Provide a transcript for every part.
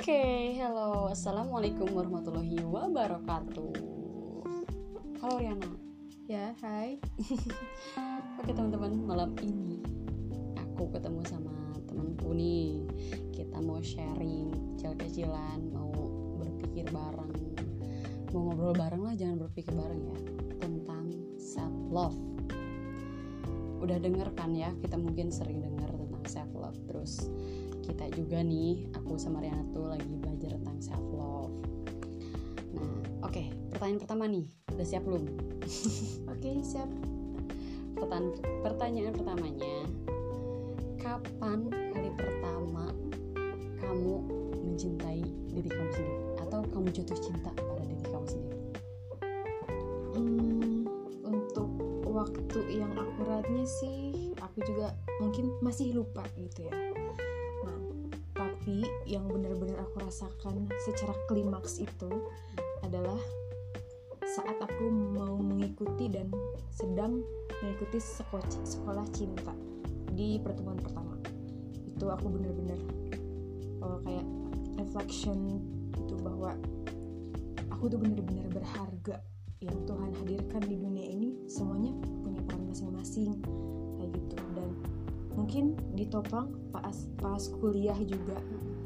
Oke, hello, assalamualaikum warahmatullahi wabarakatuh. Halo Riana. Ya, hai. Oke teman-teman, malam ini aku ketemu sama temanku nih. Kita mau sharing kecil-kecilan, mau berpikir bareng, mau ngobrol bareng lah, jangan berpikir bareng ya tentang self love. Udah denger kan ya? Kita mungkin sering denger tentang self love. Terus kita juga nih, aku sama Riana tuh lagi belajar tentang self love. Nah, oke, pertanyaan pertama nih, udah siap belum? Oke, siap. Pertanyaan, pertanyaan pertamanya, kapan kali pertama kamu mencintai diri kamu sendiri atau kamu jatuh cinta pada diri kamu sendiri? Hmm, untuk waktu yang akuratnya sih, aku juga mungkin masih lupa gitu ya. Tapi yang benar-benar aku rasakan secara klimaks itu adalah saat aku mau mengikuti dan sedang mengikuti sekolah, cinta di pertemuan pertama. Itu aku benar-benar oh, kayak reflection itu bahwa aku tuh benar-benar berharga yang Tuhan hadirkan di dunia ini semuanya punya peran masing-masing mungkin ditopang pas pas kuliah juga.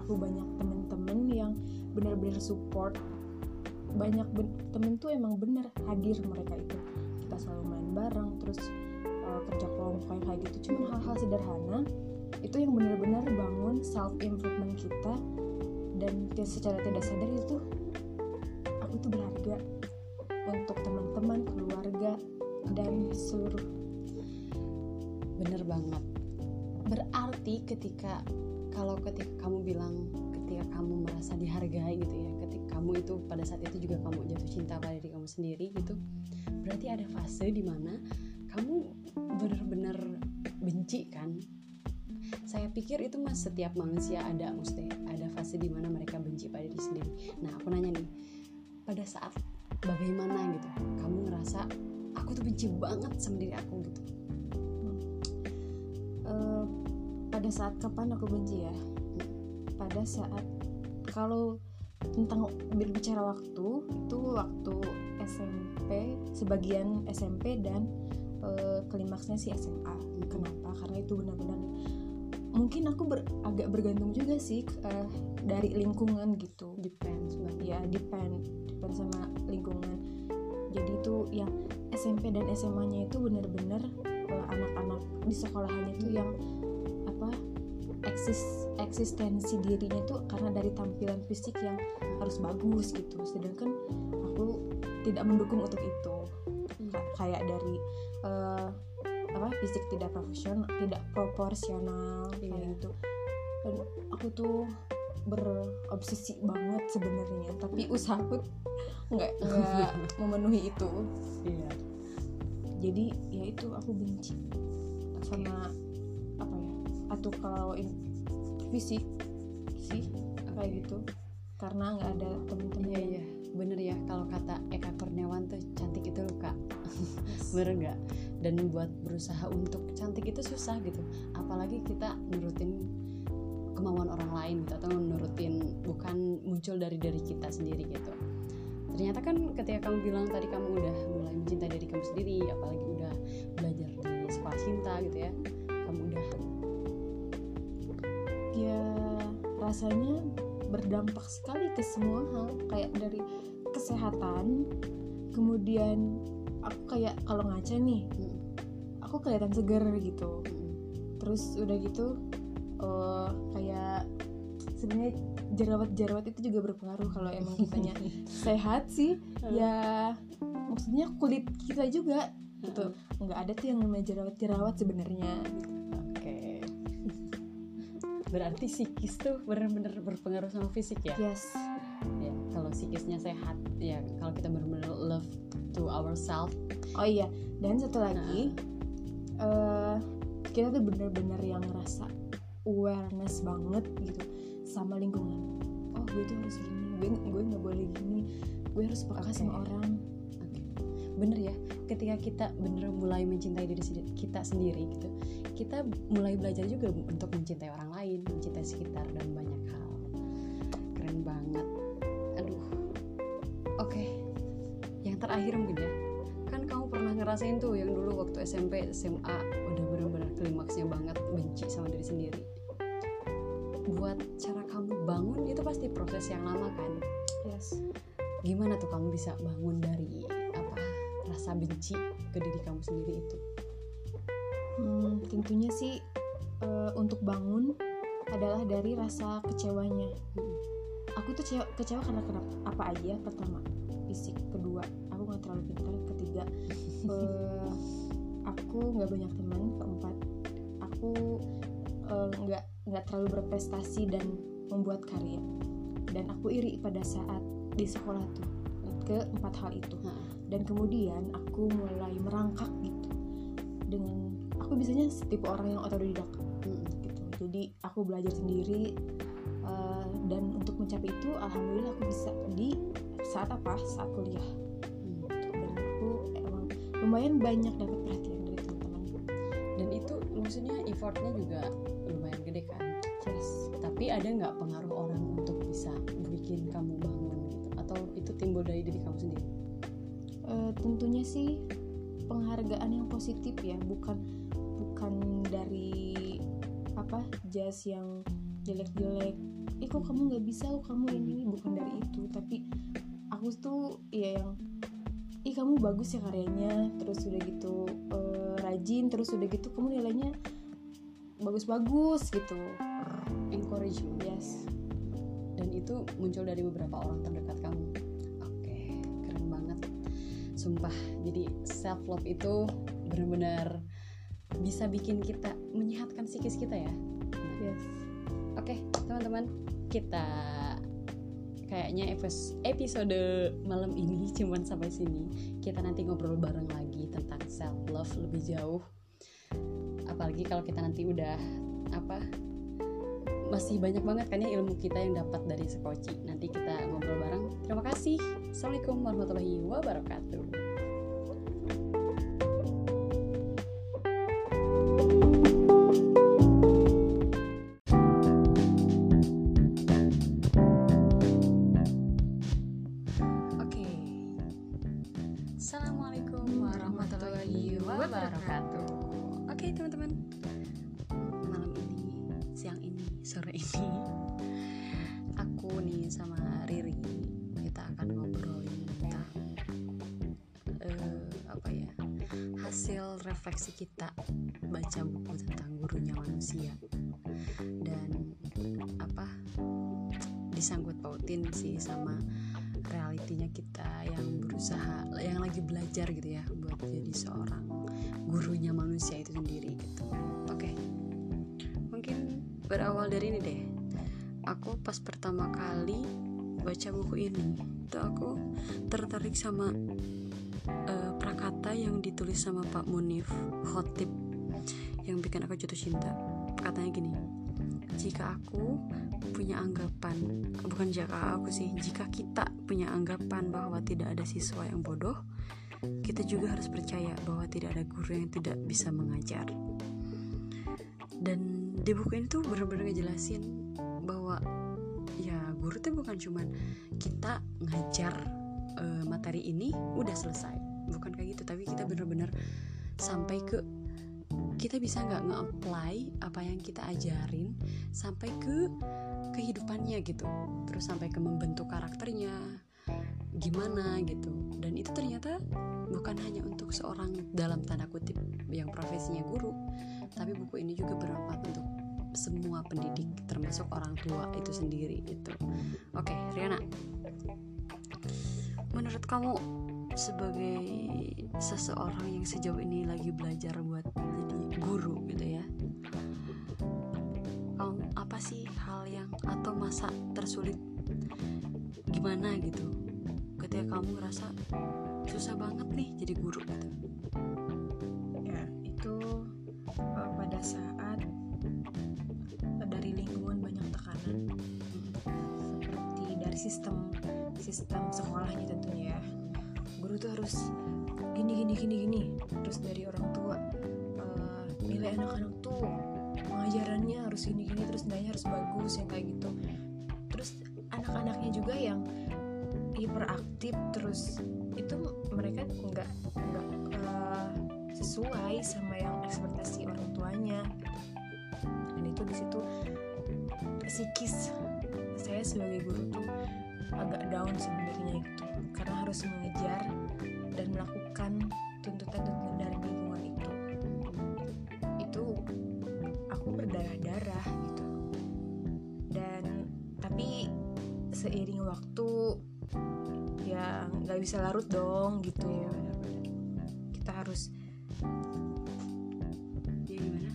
Aku banyak temen-temen yang benar-benar support. Banyak ben- temen tuh emang bener hadir mereka itu. Kita selalu main bareng terus uh, kerja kelompok kayak gitu. Cuman hal-hal sederhana itu yang benar-benar bangun self improvement kita. Dan secara tidak sadar itu aku tuh berharga untuk teman-teman keluarga dan seluruh Bener banget. Berarti ketika kalau ketika kamu bilang ketika kamu merasa dihargai gitu ya, ketika kamu itu pada saat itu juga kamu jatuh cinta pada diri kamu sendiri gitu, berarti ada fase di mana kamu benar-benar benci kan? Saya pikir itu mas setiap manusia ada mesti ada fase di mana mereka benci pada diri sendiri. Nah aku nanya nih, pada saat bagaimana gitu, kamu ngerasa aku tuh benci banget sama diri aku gitu. Eh, pada saat kapan aku benci ya? Pada saat kalau tentang berbicara waktu itu waktu SMP sebagian SMP dan eh, klimaksnya si SMA kenapa? Karena itu benar-benar mungkin aku ber- agak bergantung juga sih eh, dari lingkungan gitu. Depends banget. ya depend depend sama lingkungan. Jadi itu yang SMP dan SMA-nya itu benar-benar eh, anak-anak di sekolahannya itu yang eksis eksistensi dirinya itu karena dari tampilan fisik yang harus bagus gitu. Sedangkan aku tidak mendukung untuk itu. Ka- kayak dari eh, apa fisik tidak profesional tidak proporsional kayak Iya. gitu. Dan aku tuh berobsesi banget sebenarnya tapi usahaku nggak nggak memenuhi itu. Iya. jadi ya itu aku benci sama apa ya atau kalau in- fisik sih kayak gitu. Karena nggak ada temen-temen. Iya yang- iya. Bener ya kalau kata Eka Kurniawan tuh cantik itu luka bener nggak? Dan buat berusaha untuk cantik itu susah gitu. Apalagi kita nurutin kemauan orang lain gitu atau nurutin bukan muncul dari dari kita sendiri gitu. Ternyata kan ketika kamu bilang tadi kamu udah mulai mencintai diri kamu sendiri apalagi udah rasanya berdampak sekali ke semua hal kayak dari kesehatan kemudian aku kayak kalau ngaca nih mm, aku kelihatan seger gitu. Mm, terus udah gitu eh, kayak sebenarnya jerawat-jerawat itu juga berpengaruh kalau emang kitanya sehat sih. Ya maksudnya kulit kita juga gitu. Nggak ada tuh yang namanya jerawat-jerawat sebenarnya gitu. Berarti psikis tuh benar-benar berpengaruh sama fisik ya? yes Ya, kalau psikisnya sehat, ya kalau kita benar-benar love to ourselves, oh iya dan satu lagi eh kita tuh bener-bener yang ngerasa awareness banget gitu sama lingkungan oh gue tuh harus gini gue gue nggak boleh gini gue harus peka Oke. sama orang. Bener ya. Ketika kita bener mulai mencintai diri kita sendiri gitu, kita mulai belajar juga untuk mencintai orang lain, mencintai sekitar dan banyak hal. Keren banget. Aduh. Oke. Yang terakhir mungkin ya. Kan kamu pernah ngerasain tuh yang dulu waktu SMP SMA udah bener-bener klimaksnya banget benci sama diri sendiri. Buat cara kamu bangun itu pasti proses yang lama kan? Yes. Gimana tuh kamu bisa bangun dari rasa benci ke diri kamu sendiri itu Hmm, tentunya sih eh, untuk bangun adalah dari rasa kecewanya. Aku tuh kecewa, kecewa karena kenapa? Apa aja? Pertama, fisik. Kedua, aku nggak terlalu pintar. Ketiga, eh, aku nggak banyak teman. Keempat, aku eh, nggak nggak terlalu berprestasi dan membuat karya. Dan aku iri pada saat di sekolah tuh ke empat hal itu. Nah, dan kemudian aku mulai merangkak gitu. Dengan aku biasanya tipe orang yang otodidak mm-mm. gitu. Jadi aku belajar sendiri uh, dan untuk mencapai itu alhamdulillah aku bisa di saat apa? Saat kuliah. Mm. dan aku emang lumayan banyak dapat perhatian dari teman-teman. Dan itu maksudnya effortnya juga lumayan gede kan? Yes. Tapi ada nggak pengaruh orang untuk bisa bikin kamu timbul dari diri kamu sendiri? Uh, tentunya sih penghargaan yang positif ya bukan bukan dari apa jas yang jelek-jelek. Ih kok kamu nggak bisa? Kok kamu ini bukan dari itu tapi aku tuh ya yang ih kamu bagus ya karyanya. Terus udah gitu eh, rajin terus udah gitu kamu nilainya bagus-bagus gitu. Encouragement yes. Dan itu muncul dari beberapa orang terdekat kamu sumpah. Jadi self love itu benar-benar bisa bikin kita menyehatkan psikis kita ya. Yes. Oke teman-teman kita kayaknya epis- episode malam ini cuman sampai sini. Kita nanti ngobrol bareng lagi tentang self love lebih jauh. Apalagi kalau kita nanti udah apa masih banyak banget kan ya ilmu kita yang dapat dari Sekoci nanti kita ngobrol bareng. Terima kasih. Assalamualaikum warahmatullahi wabarakatuh hasil refleksi kita baca buku tentang gurunya manusia. Dan apa disangkut pautin sih sama realitinya kita yang berusaha yang lagi belajar gitu ya buat jadi seorang gurunya manusia itu sendiri gitu. Oke. Mungkin berawal dari ini deh. Aku pas pertama kali baca buku ini itu aku tertarik sama prakata yang ditulis sama Pak Munif Khotib yang bikin aku jatuh cinta. Katanya gini jika aku punya anggapan bukan jika aku sih jika kita punya anggapan bahwa tidak ada siswa yang bodoh kita juga harus percaya bahwa tidak ada guru yang tidak bisa mengajar. Dan di buku ini tuh bener-bener ngejelasin bahwa ya guru tuh bukan cuman kita ngajar eh, materi ini udah selesai bukan kayak gitu tapi kita bener-bener sampai ke kita bisa nggak nge-apply apa yang kita ajarin sampai ke kehidupannya gitu. Terus sampai ke membentuk karakternya gimana gitu. Dan itu ternyata bukan hanya untuk seorang dalam tanda kutip yang profesinya guru tapi buku ini juga bermanfaat untuk semua pendidik termasuk orang tua itu sendiri gitu. Oke Riana. Menurut kamu sebagai seseorang yang sejauh ini lagi belajar buat jadi guru gitu ya. Kamu apa sih hal yang atau masa tersulit gimana gitu? Ketika kamu ngerasa susah banget nih jadi guru gitu gini gini gini gini terus dari orang tua uh, nilai anak-anak tuh pengajarannya harus gini gini terus nilainya harus bagus yang kayak gitu. Terus anak anak-anaknya juga yang hiperaktif terus itu mereka nggak nggak uh, sesuai sama yang ekspektasi orang tuanya dan itu di situ psikis saya sebagai guru tuh agak down sebenarnya gitu. Karena harus mengejar dan melakukan seiring waktu ya nggak bisa larut dong gitu. Ya kita harus ya gimana?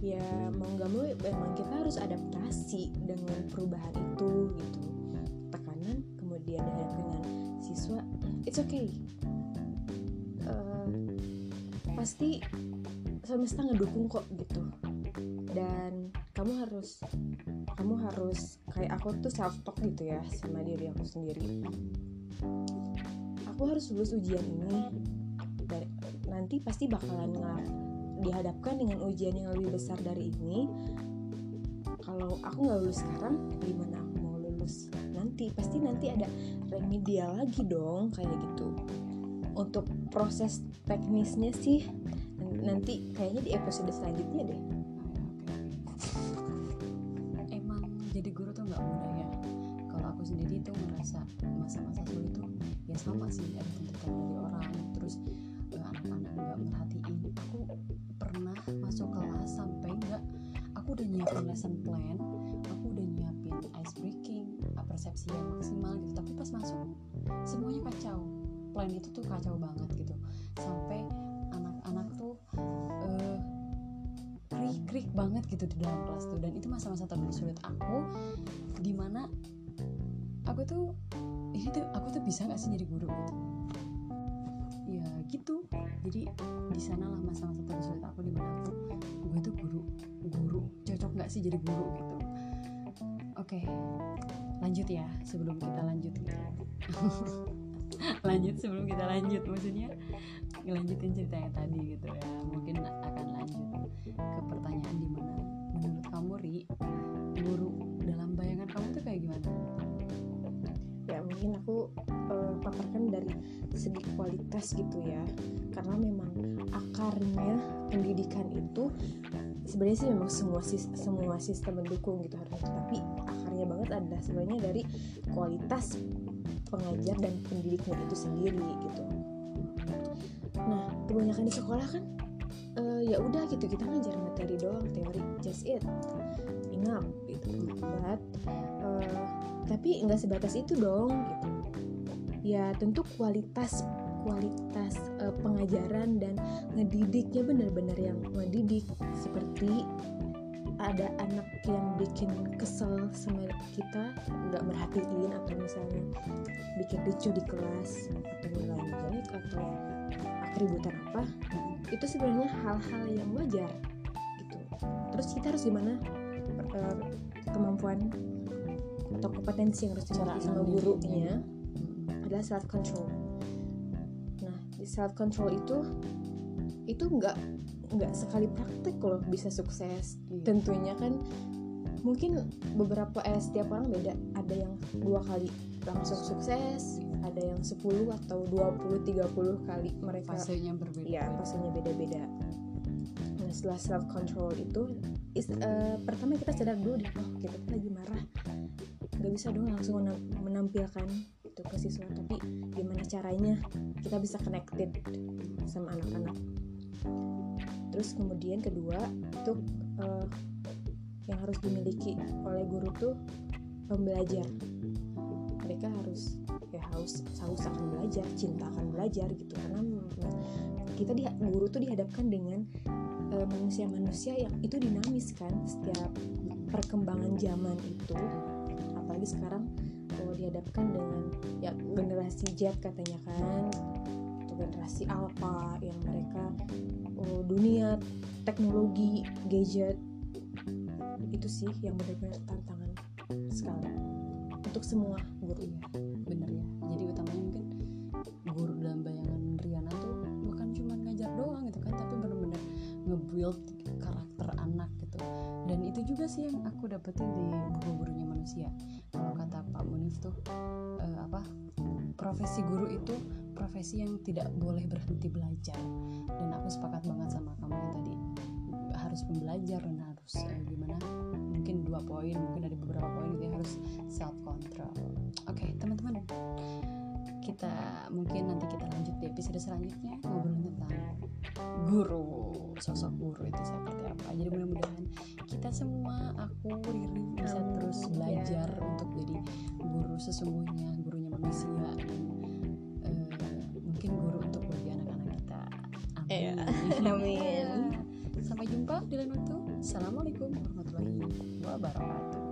Ya mau nggak mau memang kita harus adaptasi dengan perubahan itu gitu. Tekanan kemudian dihadapkan dengan siswa it's okay. Uh, pasti semesta ngedukung kok gitu. Dan kamu harus kamu harus kayak aku tuh self talk gitu ya sama diri aku sendiri. Aku harus lulus ujian ini. Dan nanti pasti bakalan dihadapkan dengan ujian yang lebih besar dari ini. Kalau aku nggak lulus sekarang gimana aku mau lulus nanti? Pasti nanti ada remedial lagi dong kayak gitu. Untuk proses teknisnya sih nanti kayaknya di episode selanjutnya deh guru tuh nggak mudah ya kalau aku sendiri tuh ngerasa masa-masa sulit tuh ya sama sih ada tuntutan dari orang terus eh, anak-anak nggak merhatiin. Aku pernah masuk kelas sampai nggak aku udah nyiapin lesson plan aku udah nyiapin ice breaking persepsi yang maksimal gitu. Tapi pas masuk semuanya kacau. Plan itu tuh kacau banget gitu. Sampai krik-krik banget gitu di dalam kelas tuh. Dan itu masa-masa tersulit aku di mana aku tuh ini tuh aku tuh bisa nggak sih jadi guru gitu? Ya gitu. Jadi di sanalah masa-masa tersulit aku di mana aku gue tuh guru guru. Cocok nggak sih jadi guru gitu? Oke lanjut ya sebelum kita lanjut gitu lanjut sebelum kita lanjut maksudnya ngelanjutin cerita yang tadi gitu ya. Mungkin akan lanjut ke pertanyaan di mana menurut kamu ri guru dalam bayangan kamu tuh kayak gimana? Ya mungkin aku uh, paparkan dari segi kualitas gitu ya. Karena memang akarnya pendidikan itu sebenarnya sih memang semua semua sistem mendukung gitu harusnya. Tapi akarnya banget adalah sebenarnya dari kualitas pengajar dan pendidiknya itu sendiri gitu. Nah kebanyakan di sekolah kan uh, ya udah gitu kita ngajar materi doang teori just it. Enough gitu. But uh, tapi nggak sebatas itu dong gitu. Ya tentu kualitas kualitas uh, pengajaran dan ngedidiknya benar-benar yang ngedidik seperti ada anak yang bikin kesel sama kita nggak merhatiin atau misalnya bikin ricu di kelas atau nilai jelek atau atributan apa itu sebenarnya hal-hal yang wajar gitu. Terus kita harus gimana uh, kemampuan atau kompetensi yang harus dimiliki sama gurunya adalah self control nah di self control itu itu nggak nggak sekali praktek loh bisa sukses Iya. tentunya kan mungkin beberapa eh setiap orang beda. Ada yang dua kali langsung sukses ada yang 10 atau 20 30 kali mereka fasenya berbeda. Ya fasenya beda-beda. Nah setelah self control itu is, eh, pertama kita sadar dulu deh oh kita tuh lagi marah. Nggak bisa dong langsung menam- menampilkan itu ke siswa. Tapi gimana caranya kita bisa connected sama anak-anak terus kemudian kedua itu eh, yang harus dimiliki oleh guru tuh pembelajar. Mereka harus ya haus haus akan belajar cinta akan belajar gitu. Karena kita di guru tuh dihadapkan dengan eh, manusia-manusia yang itu dinamis kan setiap perkembangan zaman itu. Apalagi sekarang kalau dihadapkan dengan ya generasi Z katanya kan generasi alpha yang mereka oh, dunia teknologi gadget. Itu sih yang benar-benar tantangan sekali untuk semua guru iya bener ya. Jadi utamanya mungkin guru dalam bayangan Riana tuh bukan cuma ngajar doang gitu kan tapi bener-bener nge-build karakter anak gitu. Dan itu juga sih yang aku dapetin di buku gurunya manusia. Kalau kata Pak Munif tuh uh, apa profesi guru itu profesi yang tidak boleh berhenti belajar. Dan aku sepakat banget sama kamu yang tadi. Harus pembelajar dan harus uh, gimana? Mungkin dua poin mungkin ada beberapa poin gitu ya harus self control oke okay, teman-teman. Kita mungkin nanti kita lanjut di episode selanjutnya ngobrolin tentang guru sosok guru itu seperti apa. Jadi mudah-mudahan kita semua aku Riri bisa terus belajar untuk jadi guru sesungguhnya gurunya manusia amin. Yeah. amin. Sampai jumpa di lain waktu. Assalamualaikum warahmatullahi wabarakatuh